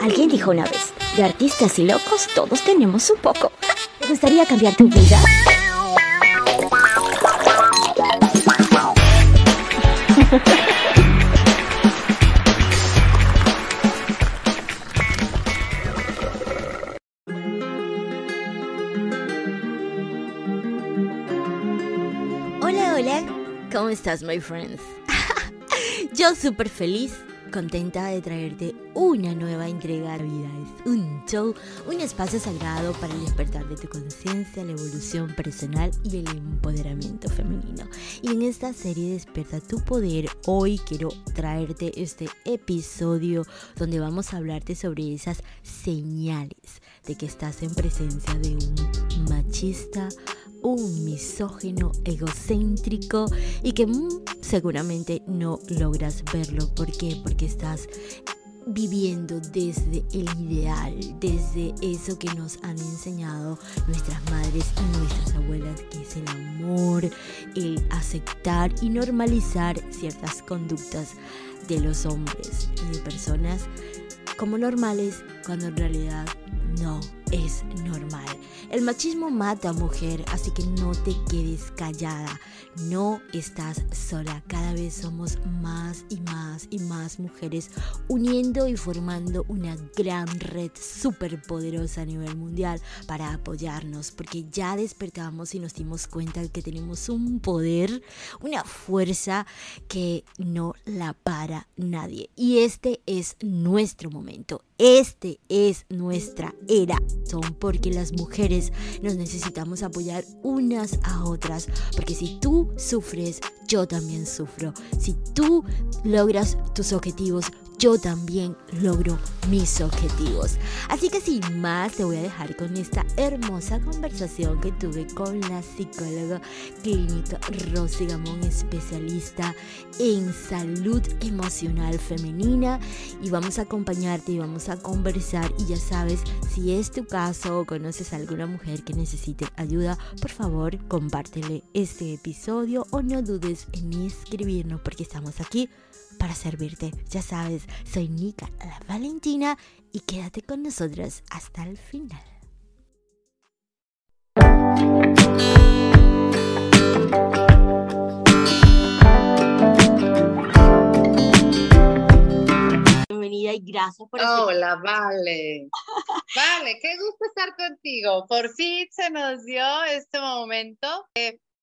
Alguien dijo una vez, de artistas y locos todos tenemos un poco. ¿Te gustaría cambiar tu vida? Hola, hola. ¿Cómo estás, my friends? Yo súper feliz, contenta de traerte una nueva entrega de vida. Es un show, un espacio sagrado para el despertar de tu conciencia, la evolución personal y el empoderamiento femenino. Y en esta serie Despierta tu poder, hoy quiero traerte este episodio donde vamos a hablarte sobre esas señales de que estás en presencia de un machista un misógeno egocéntrico y que mm, seguramente no logras verlo. ¿Por qué? Porque estás viviendo desde el ideal, desde eso que nos han enseñado nuestras madres y nuestras abuelas, que es el amor, el aceptar y normalizar ciertas conductas de los hombres y de personas como normales cuando en realidad no es normal. El machismo mata a mujer, así que no te quedes callada. No estás sola. Cada vez somos más y más y más mujeres uniendo y formando una gran red súper poderosa a nivel mundial para apoyarnos, porque ya despertamos y nos dimos cuenta de que tenemos un poder, una fuerza que no la para nadie. Y este es nuestro momento. Este es nuestra era. Son porque las mujeres nos necesitamos apoyar unas a otras. Porque si tú sufres, yo también sufro. Si tú logras tus objetivos, yo también logro mis objetivos. Así que sin más, te voy a dejar con esta hermosa conversación que tuve con la psicóloga clínica Rosy Gamón, especialista en salud emocional femenina. Y vamos a acompañarte y vamos a conversar. Y ya sabes, si es tu caso o conoces a alguna mujer que necesite ayuda, por favor, compártele este episodio o no dudes en escribirnos porque estamos aquí para servirte. Ya sabes, soy Nika la Valentina y quédate con nosotros hasta el final. Bienvenida y gracias por Hola, vale. Vale, qué gusto estar contigo. Por fin se nos dio este momento.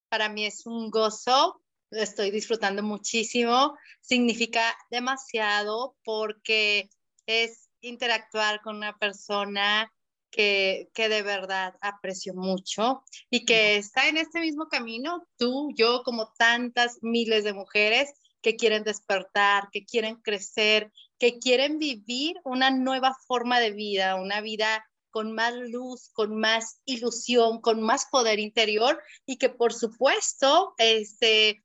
para mí es un gozo estoy disfrutando muchísimo. Significa demasiado porque es interactuar con una persona que, que, de verdad aprecio mucho y que está en este mismo camino, tú, yo, como tantas miles de mujeres que quieren despertar, que quieren crecer, que quieren vivir una nueva forma de vida, una vida con más luz, con más ilusión, con más poder interior y que por supuesto, este,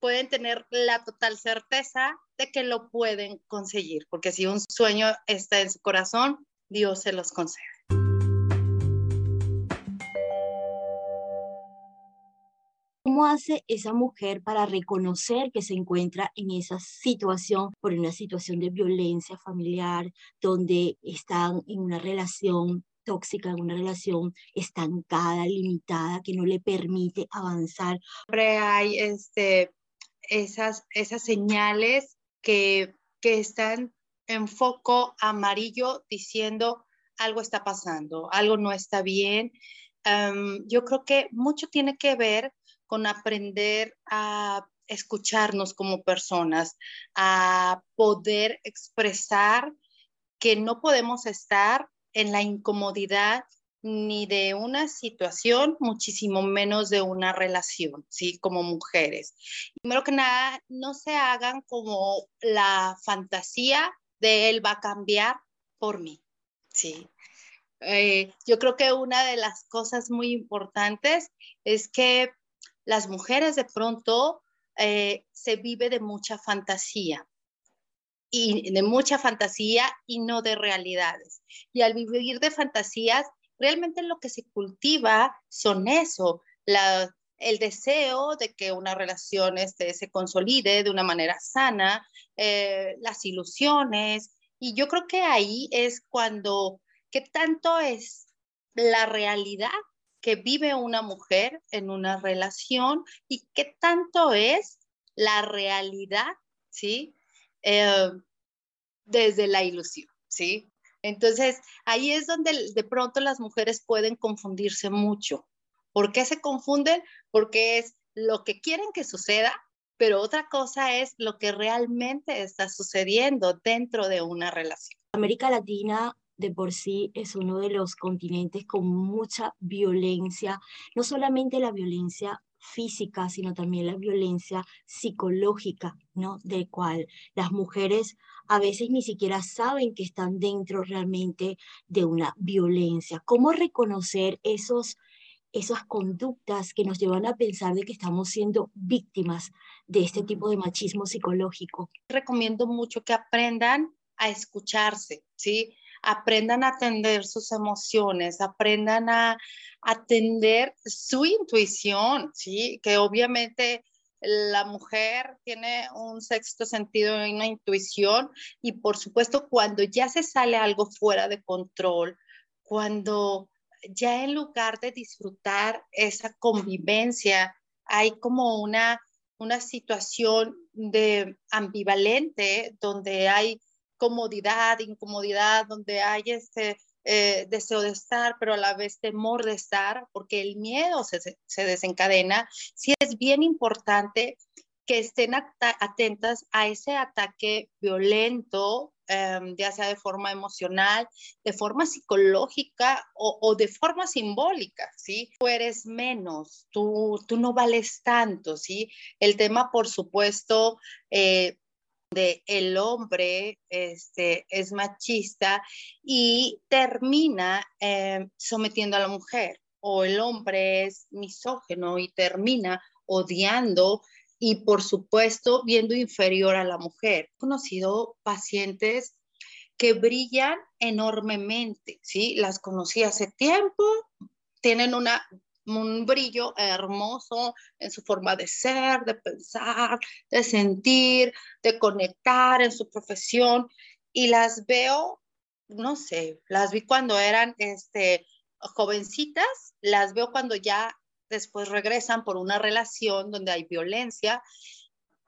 pueden tener la total certeza de que lo pueden conseguir, porque si un sueño está en su corazón, Dios se los concede. ¿Cómo hace esa mujer para reconocer que se encuentra en esa situación, por una situación de violencia familiar, donde están en una relación tóxica, en una relación estancada, limitada, que no le permite avanzar? Siempre hay este, esas, esas señales que, que están en foco amarillo diciendo algo está pasando, algo no está bien. yo creo que mucho tiene que ver con aprender a escucharnos como personas, a poder expresar que no podemos estar en la incomodidad ni de una situación, muchísimo menos de una relación, ¿sí? Como mujeres. Primero que nada, no se hagan como la fantasía de él va a cambiar por mí, ¿sí? Eh, yo creo que una de las cosas muy importantes es que las mujeres de pronto eh, se vive de mucha fantasía y de mucha fantasía y no de realidades. Y al vivir de fantasías realmente lo que se cultiva son eso, el deseo de que una relación este, se consolide de una manera sana, eh, las ilusiones, Y yo creo que ahí es cuando, ¿qué tanto es la realidad que vive una mujer en una relación y qué tanto es la realidad, ¿sí? Eh, desde la ilusión, ¿sí? Entonces, ahí es donde de pronto las mujeres pueden confundirse mucho. ¿Por qué se confunden? Porque es lo que quieren que suceda, pero otra cosa es lo que realmente está sucediendo dentro de una relación. América Latina de por sí es uno de los continentes con mucha violencia, no solamente la violencia física, sino también la violencia psicológica, ¿no? De cual las mujeres a veces ni siquiera saben que están dentro realmente de una violencia. ¿Cómo reconocer esos esas conductas que nos llevan a pensar de que estamos siendo víctimas de este tipo de machismo psicológico. Recomiendo mucho que aprendan a escucharse, ¿sí? Aprendan a atender sus emociones, aprendan a atender su intuición, ¿sí? Que obviamente la mujer tiene un sexto sentido y una intuición y por supuesto cuando ya se sale algo fuera de control, cuando ya en lugar de disfrutar esa convivencia, hay como una, una situación de ambivalente donde hay comodidad, incomodidad, donde hay este eh, deseo de estar, pero a la vez temor de estar, porque el miedo se, se desencadena. Sí es bien importante que estén atentas a ese ataque violento, em, ya sea de forma emocional, de forma psicológica o, de forma simbólica, ¿sí? Tú eres menos, tú, tú no vales tanto, ¿sí? El tema, por supuesto, eh, de el hombre este, es machista y termina em, sometiendo a la mujer, o el hombre es misógeno y termina odiando y por supuesto viendo inferior a la mujer. He conocido pacientes que brillan enormemente, ¿sí? Las conocí hace tiempo, tienen una, un brillo hermoso en su forma de ser, de pensar, de sentir, de conectar en su profesión y las veo, no sé, las vi cuando eran este, jovencitas, las veo cuando ya después regresan por una relación donde hay violencia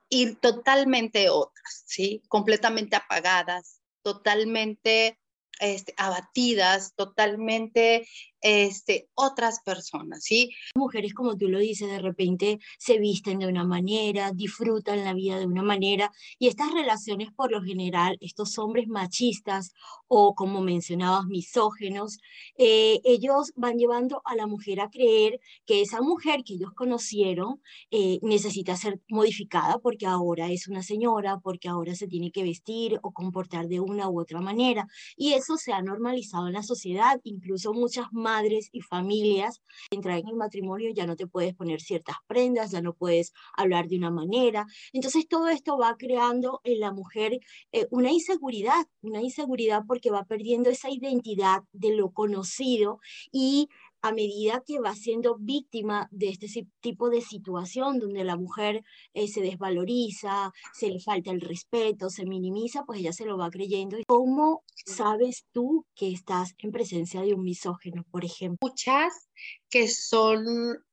y totalmente otras, ¿sí? Completamente apagadas, totalmente este, abatidas, totalmente este, otras personas, ¿sí? Mujeres, como tú lo dices, de repente se visten de una manera, disfrutan la vida de una manera, y estas relaciones, por lo general, estos hombres machistas o, como mencionabas, misógenos, eh, ellos van llevando a la mujer a creer que esa mujer que ellos conocieron eh, necesita ser modificada porque ahora es una señora, porque ahora se tiene que vestir o comportar de una u otra manera, y eso se ha normalizado en la sociedad, incluso muchas más madres y familias, entrar en el matrimonio ya no te puedes poner ciertas prendas, ya no puedes hablar de una manera. Entonces todo esto va creando en la mujer eh, una inseguridad, una inseguridad porque va perdiendo esa identidad de lo conocido y a medida que va siendo víctima de este tipo de situación donde la mujer eh, se desvaloriza, se le falta el respeto, se minimiza, pues ella se lo va creyendo. ¿Cómo sabes tú que estás en presencia de un misógeno, por ejemplo? Muchas que son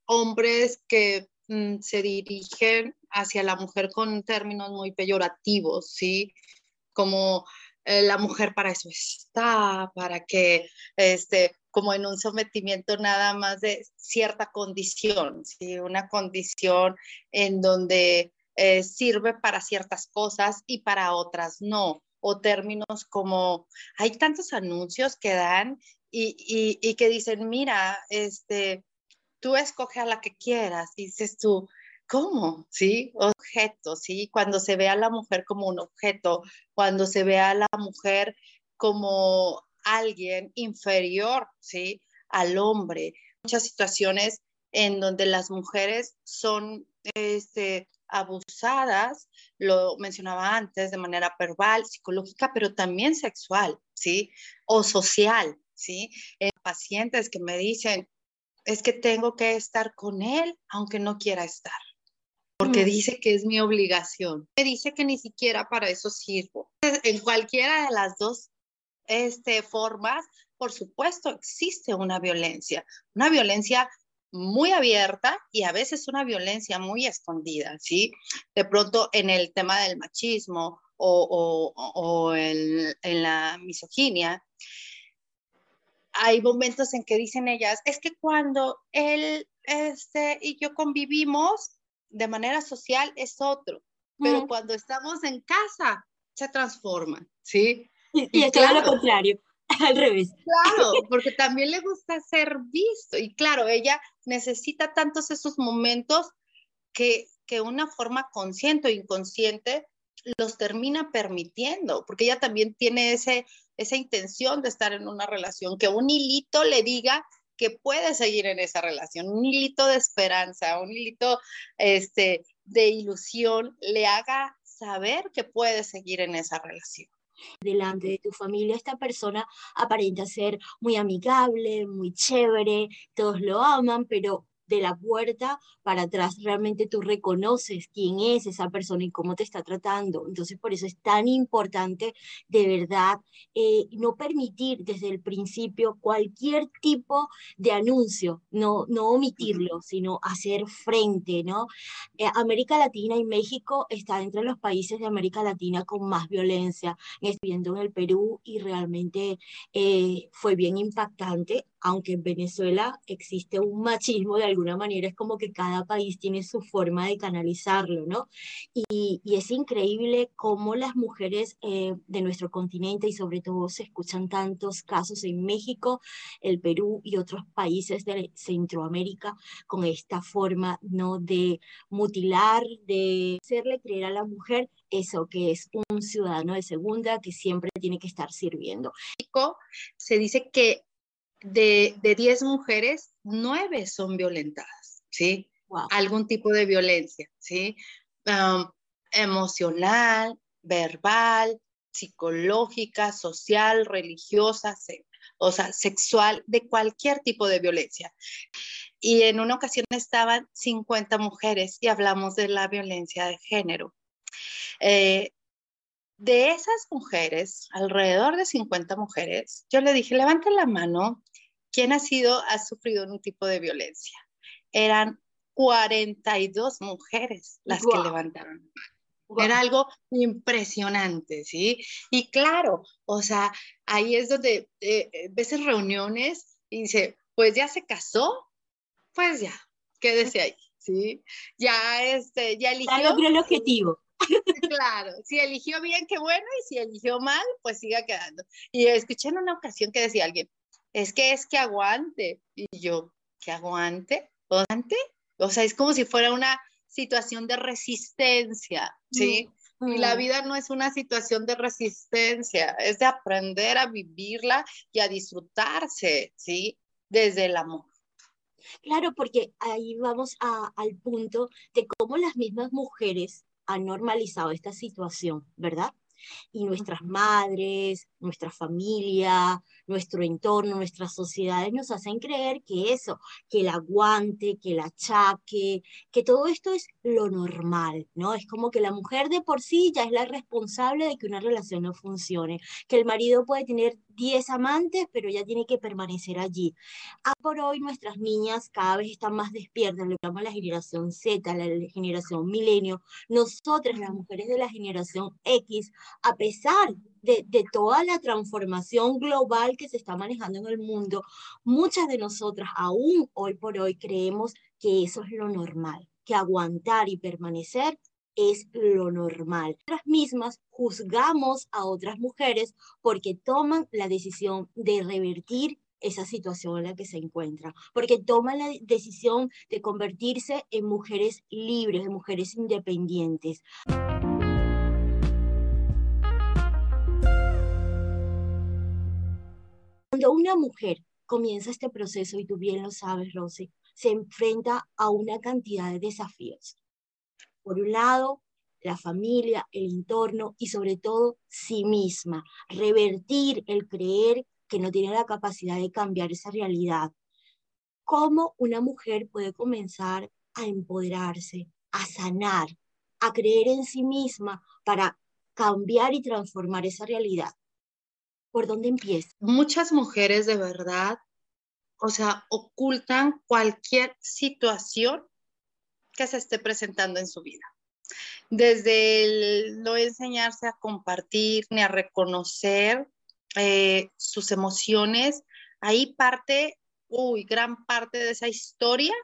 hombres que mm, se dirigen hacia la mujer con términos muy peyorativos, ¿sí? Como eh, la mujer para eso está, para que este, como en un sometimiento nada más de cierta condición, ¿sí? una condición en donde eh, sirve para ciertas cosas y para otras no. O términos como, hay tantos anuncios que dan y, y, que dicen, mira, este, tú escoge a la que quieras, dices tú, ¿cómo? ¿Sí? Objeto, ¿sí? Cuando se ve a la mujer como un objeto, cuando se ve a la mujer como alguien inferior, ¿sí? Al hombre. Muchas situaciones en donde las mujeres son este, abusadas, lo mencionaba antes, de manera verbal, psicológica, pero también sexual, ¿sí? O social, ¿sí? Eh, pacientes que me dicen, es que tengo que estar con él aunque no quiera estar, porque mm. dice que es mi obligación. Me dice que ni siquiera para eso sirvo. En cualquiera de las dos este, formas, por supuesto, existe una violencia, una violencia muy abierta y a veces una violencia muy escondida, ¿sí? De pronto en el tema del machismo o, o, en la misoginia, hay momentos en que dicen ellas, es que cuando él este, y yo convivimos de manera social es otro, pero cuando estamos en casa se transforma, ¿sí? Y, es claro, lo contrario, al revés. Claro, porque también le gusta ser visto. Y claro, ella necesita tantos esos momentos que, que una forma consciente o inconsciente los termina permitiendo, porque ella también tiene ese, esa intención de estar en una relación, que un hilito le diga que puede seguir en esa relación, un hilito de esperanza, un hilito este, de ilusión, le haga saber que puede seguir en esa relación delante de tu familia, esta persona aparenta ser muy amigable, muy chévere, todos lo aman, pero de la puerta para atrás realmente tú reconoces quién es esa persona y cómo te está tratando. Entonces, por eso es tan importante de verdad eh, no permitir desde el principio cualquier tipo de anuncio, no, no omitirlo, sino hacer frente, ¿no? Eh, América Latina y México está entre los países de América Latina con más violencia, viendo en el Perú y realmente eh, fue bien impactante aunque en Venezuela existe un machismo de alguna manera, es como que cada país tiene su forma de canalizarlo, ¿no? Y, es increíble cómo las mujeres eh, de nuestro continente y sobre todo se escuchan tantos casos en México, el Perú y otros países de Centroamérica con esta forma, ¿no? De mutilar, de hacerle creer a la mujer eso que es un ciudadano de segunda que siempre tiene que estar sirviendo. Se dice que de, de 10 mujeres, 9 son violentadas, ¿sí? Algún tipo de violencia, ¿sí? emocional, verbal, psicológica, social, religiosa, o sea, sexual, de cualquier tipo de violencia. Y en una ocasión estaban 50 mujeres y hablamos de la violencia de género. Eh, de esas mujeres, alrededor de 50 mujeres, yo le dije, levanten la mano, ¿quién ha sido, ha sufrido un tipo de violencia? Eran 42 mujeres las que levantaron. Era algo impresionante, ¿sí? Y claro, o sea, ahí es donde eh, eh, reuniones y dice, pues ya se casó, pues ya, quédese ahí, ¿sí? Ya, este, ya eligió. Ya logró el objetivo. Claro, si eligió bien, qué bueno, y si eligió mal, pues siga quedando. Y escuché en una ocasión que decía alguien, es que es que aguante. Y yo, ¿que aguante? ¿Aguante? O sea, es como si fuera una situación de resistencia, ¿sí? Y la vida no es una situación de resistencia, es de aprender a vivirla y a disfrutarse, ¿sí? Desde el amor. Claro, porque ahí vamos al punto de cómo las mismas mujeres han normalizado esta situación, ¿verdad? Y nuestras madres, nuestra familia, nuestro entorno, nuestras sociedades nos hacen creer que eso, que el aguante, que el achaque, que todo esto es lo normal, ¿no? Es como que la mujer de por sí ya es la responsable de que una relación no funcione, que el marido puede tener 10 amantes, pero ya tiene que permanecer allí. A por hoy nuestras niñas cada vez están más despiertas, lo llamamos la generación Z, la generación milenio. Nosotras, las mujeres de la generación X, a pesar de, de, toda la transformación global que se está manejando en el mundo, muchas de nosotras aún hoy por hoy creemos que eso es lo normal, que aguantar y permanecer es lo normal. Nosotras mismas juzgamos a otras mujeres porque toman la decisión de revertir esa situación en la que se encuentran, porque toman la decisión de convertirse en mujeres libres, en mujeres independientes. Cuando una mujer comienza este proceso, y tú bien lo sabes, Rosy, se enfrenta a una cantidad de desafíos. Por un lado, la familia, el entorno y sobre todo sí misma. Revertir el creer que no tiene la capacidad de cambiar esa realidad. ¿Cómo una mujer puede comenzar a empoderarse, a sanar, a creer en sí misma para cambiar y transformar esa realidad? ¿Por dónde empieza? Muchas mujeres de verdad, o sea, ocultan cualquier situación que se esté presentando en su vida. Desde no enseñarse a compartir ni a reconocer eh, sus emociones, ahí parte, uy, gran parte de esa historia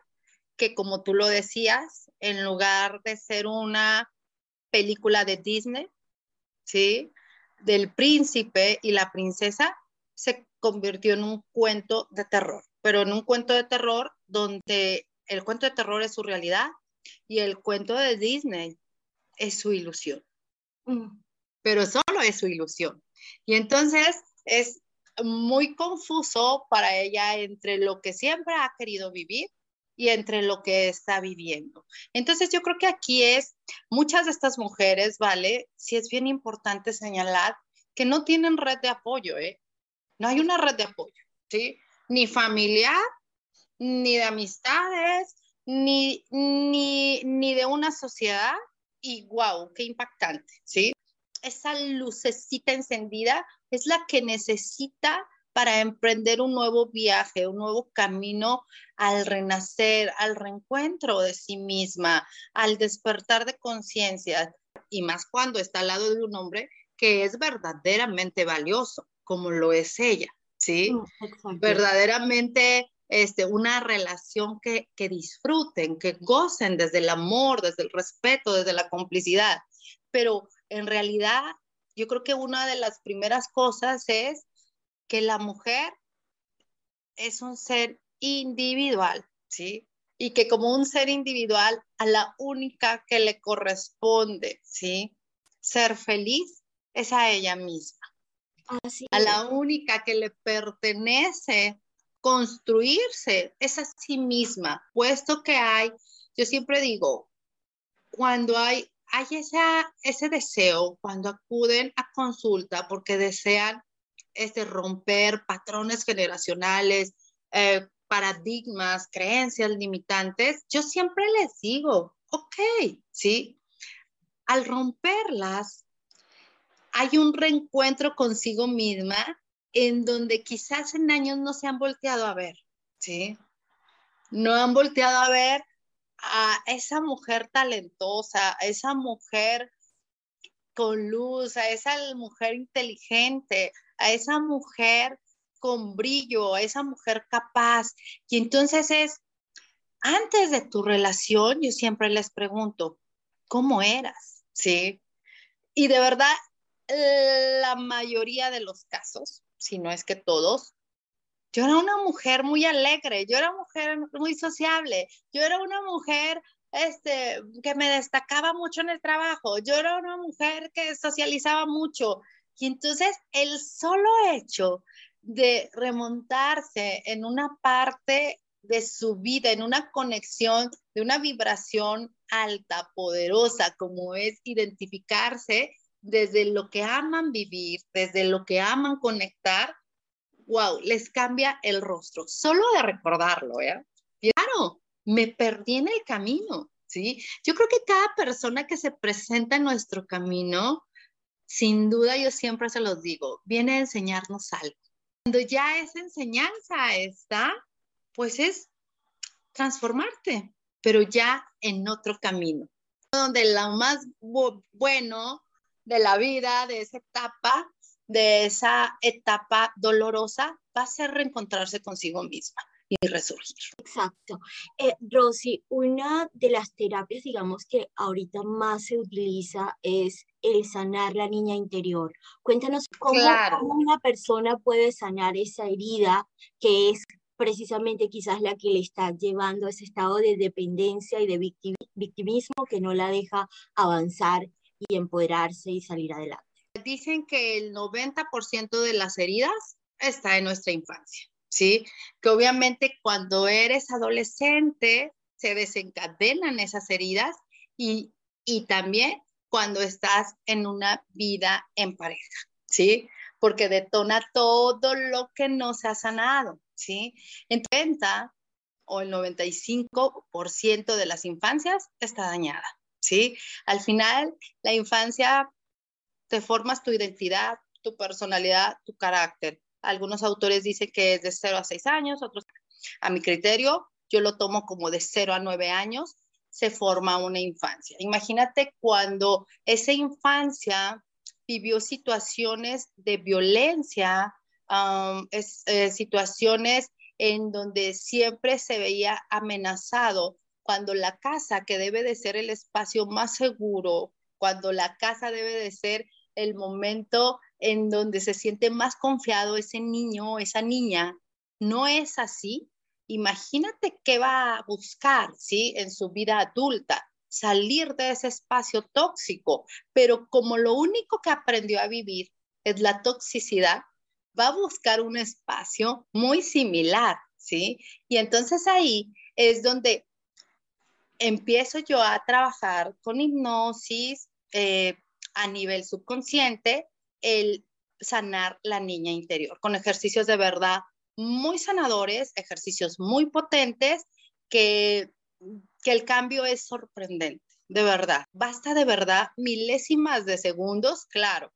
que como tú lo decías, en lugar de ser una película de Disney, ¿sí? Del príncipe y la princesa, se convirtió en un cuento de terror, pero en un cuento de terror donde el cuento de terror es su realidad y el cuento de Disney es su ilusión. Mm. Pero solo es su ilusión. Y entonces es muy confuso para ella entre lo que siempre ha querido vivir y entre lo que está viviendo. Entonces yo creo que aquí es, muchas de estas mujeres, ¿vale? Sí es bien importante señalar que no tienen red de apoyo, ¿eh? No hay una red de apoyo, ¿sí? Ni familiar, ni de amistades, ni, ni, ni de una sociedad. Y wow, qué impactante, ¿sí? Esa lucecita encendida es la que necesita para emprender un nuevo viaje, un nuevo camino al renacer, al reencuentro de sí misma, al despertar de conciencia, y más cuando está al lado de un hombre que es verdaderamente valioso, como lo es ella, ¿sí? Mm, verdaderamente este, una relación que, que disfruten, que gocen desde el amor, desde el respeto, desde la complicidad. Pero en realidad, yo creo que una de las primeras cosas es que la mujer es un ser individual, ¿sí? Y que como un ser individual, a la única que le corresponde, ¿sí? Ser feliz es a ella misma. a la única que le pertenece construirse es a sí misma, puesto que hay, yo siempre digo, cuando hay, hay ese deseo, cuando acuden a consulta porque desean este, romper patrones generacionales, eh, paradigmas, creencias limitantes, yo siempre les digo, ok, ¿sí? Al romperlas, hay un reencuentro consigo misma en donde quizás en años no se han volteado a ver, ¿sí? No han volteado a ver a esa mujer talentosa, a esa mujer con luz, a esa mujer inteligente, a esa mujer con brillo, a esa mujer capaz. Y entonces es, antes de tu relación, yo siempre les pregunto, ¿cómo eras? ¿Sí? Y de verdad, la mayoría de los casos, si no es que todos, yo era una mujer muy alegre, yo era una mujer muy sociable, yo era una mujer este, que me destacaba mucho en el trabajo, yo era una mujer que socializaba mucho, y entonces el solo hecho de remontarse en una parte de su vida, en una conexión, de una vibración alta, poderosa, como es identificarse desde lo que aman vivir, desde lo que aman conectar, wow, les cambia el rostro. Solo de recordarlo, ¿eh? Claro, me perdí en el camino, ¿sí? Yo creo que cada persona que se presenta en nuestro camino sin duda yo siempre se los digo, viene a enseñarnos algo. Cuando ya esa enseñanza está, pues es transformarte, pero ya en otro camino, donde lo más bueno de la vida, de esa etapa, de esa etapa dolorosa, va a ser reencontrarse consigo misma y resurgir. Exacto. Eh, Rosy, una de las terapias, digamos, que ahorita más se utiliza es el sanar la niña interior. Cuéntanos cómo, una persona puede sanar esa herida que es precisamente quizás la que le está llevando a ese estado de dependencia y de victimismo que no la deja avanzar y empoderarse y salir adelante. Dicen que el 90% de las heridas está en nuestra infancia. ¿sí? Que obviamente cuando eres adolescente se desencadenan esas heridas y, también cuando estás en una vida en pareja, ¿sí? Porque detona todo lo que no se ha sanado, ¿sí? En 30 o el 95% de las infancias está dañada, ¿sí? Al final, la infancia te formas tu identidad, tu personalidad, tu carácter. Algunos autores dicen que es de 0 a 6 años, otros a mi criterio, yo lo tomo como de 0 a 9 años, se forma una infancia. Imagínate cuando esa infancia vivió situaciones de violencia, eh, situaciones en donde siempre se veía amenazado, cuando la casa, que debe de ser el espacio más seguro, cuando la casa debe de ser el momento en donde se siente más confiado ese niño o esa niña, no es así, imagínate qué va a buscar, ¿sí? En su vida adulta, salir de ese espacio tóxico, pero como lo único que aprendió a vivir es la toxicidad, va a buscar un espacio muy similar, ¿sí? Y entonces ahí es donde empiezo yo a trabajar con hipnosis eh, a nivel subconsciente, el sanar la niña interior, con ejercicios de verdad muy sanadores, ejercicios muy potentes, que, que el cambio es sorprendente, de verdad. Basta de verdad milésimas de segundos, claro.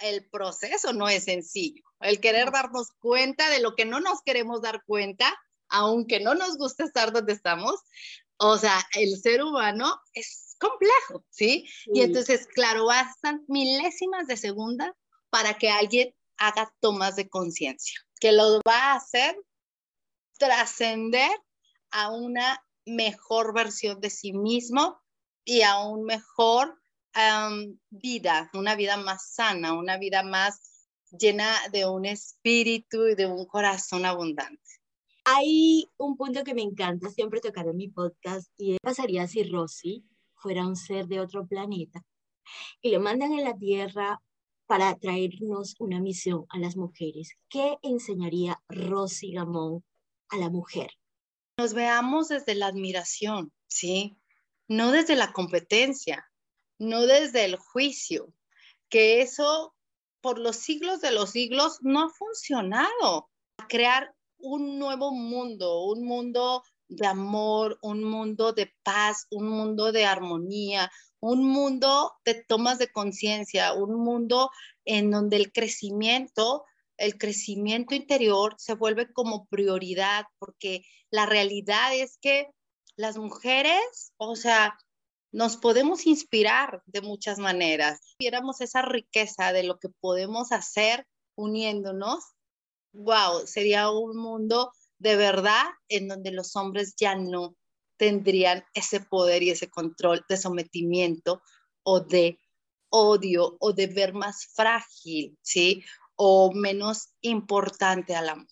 El proceso no es sencillo. El querer darnos cuenta de lo que no nos queremos dar cuenta, aunque no nos guste estar donde estamos, o sea, el ser humano es complejo, ¿sí? Y entonces, claro, bastan milésimas de segunda para que alguien haga tomas de conciencia, que lo va a hacer trascender a una mejor versión de sí mismo y a un mejor vida, una vida más sana, una vida más llena de un espíritu y de un corazón abundante. Hay un punto que me encanta siempre tocar en mi podcast y es, pasaría si Rosy fuera un ser de otro planeta y le mandan en la Tierra para traernos una misión a las mujeres. ¿Qué enseñaría Rosy Gamón a la mujer? Nos veamos desde la admiración, ¿sí? No desde la competencia, no desde el juicio, que eso por los siglos de los siglos no ha funcionado. Crear un nuevo mundo, un mundo de amor, un mundo de paz, un mundo de armonía, un mundo de tomas de conciencia, un mundo en donde el crecimiento, el crecimiento interior se vuelve como prioridad, porque la realidad es que las mujeres, o sea, nos podemos inspirar de muchas maneras. Viéramos esa riqueza de lo que podemos hacer uniéndonos, wow, sería un mundo de verdad en donde los hombres ya no tendrían ese poder y ese control de sometimiento o de odio o de ver más frágil, ¿sí? O menos importante a la mujer.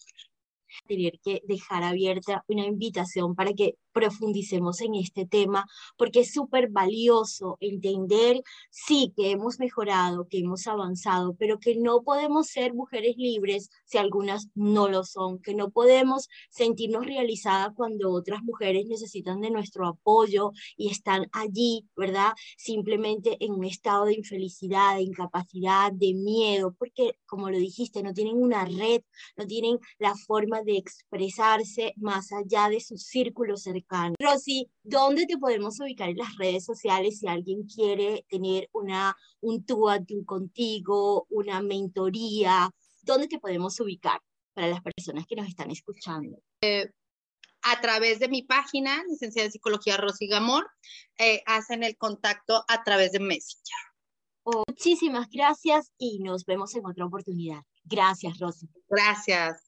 Tener que dejar abierta una invitación para que profundicemos en este tema, porque es súper valioso entender, sí, que hemos mejorado, que hemos avanzado, pero que no podemos ser mujeres libres si algunas no lo son, que no podemos sentirnos realizadas cuando otras mujeres necesitan de nuestro apoyo y están allí, ¿verdad? Simplemente en un estado de infelicidad, de incapacidad, de miedo, porque como lo dijiste, no tienen una red, no tienen la forma de expresarse más allá de su círculo cercano Rosy, ¿dónde te podemos ubicar en las redes sociales si alguien quiere tener una, un tú a tú contigo, una mentoría? ¿Dónde te podemos ubicar para las personas que nos están escuchando? Eh, a través de mi página, licenciada en psicología Rosy Gamor, eh, hacen el contacto a través de Messenger. muchísimas gracias y nos vemos en otra oportunidad. Gracias, Rosy. Gracias.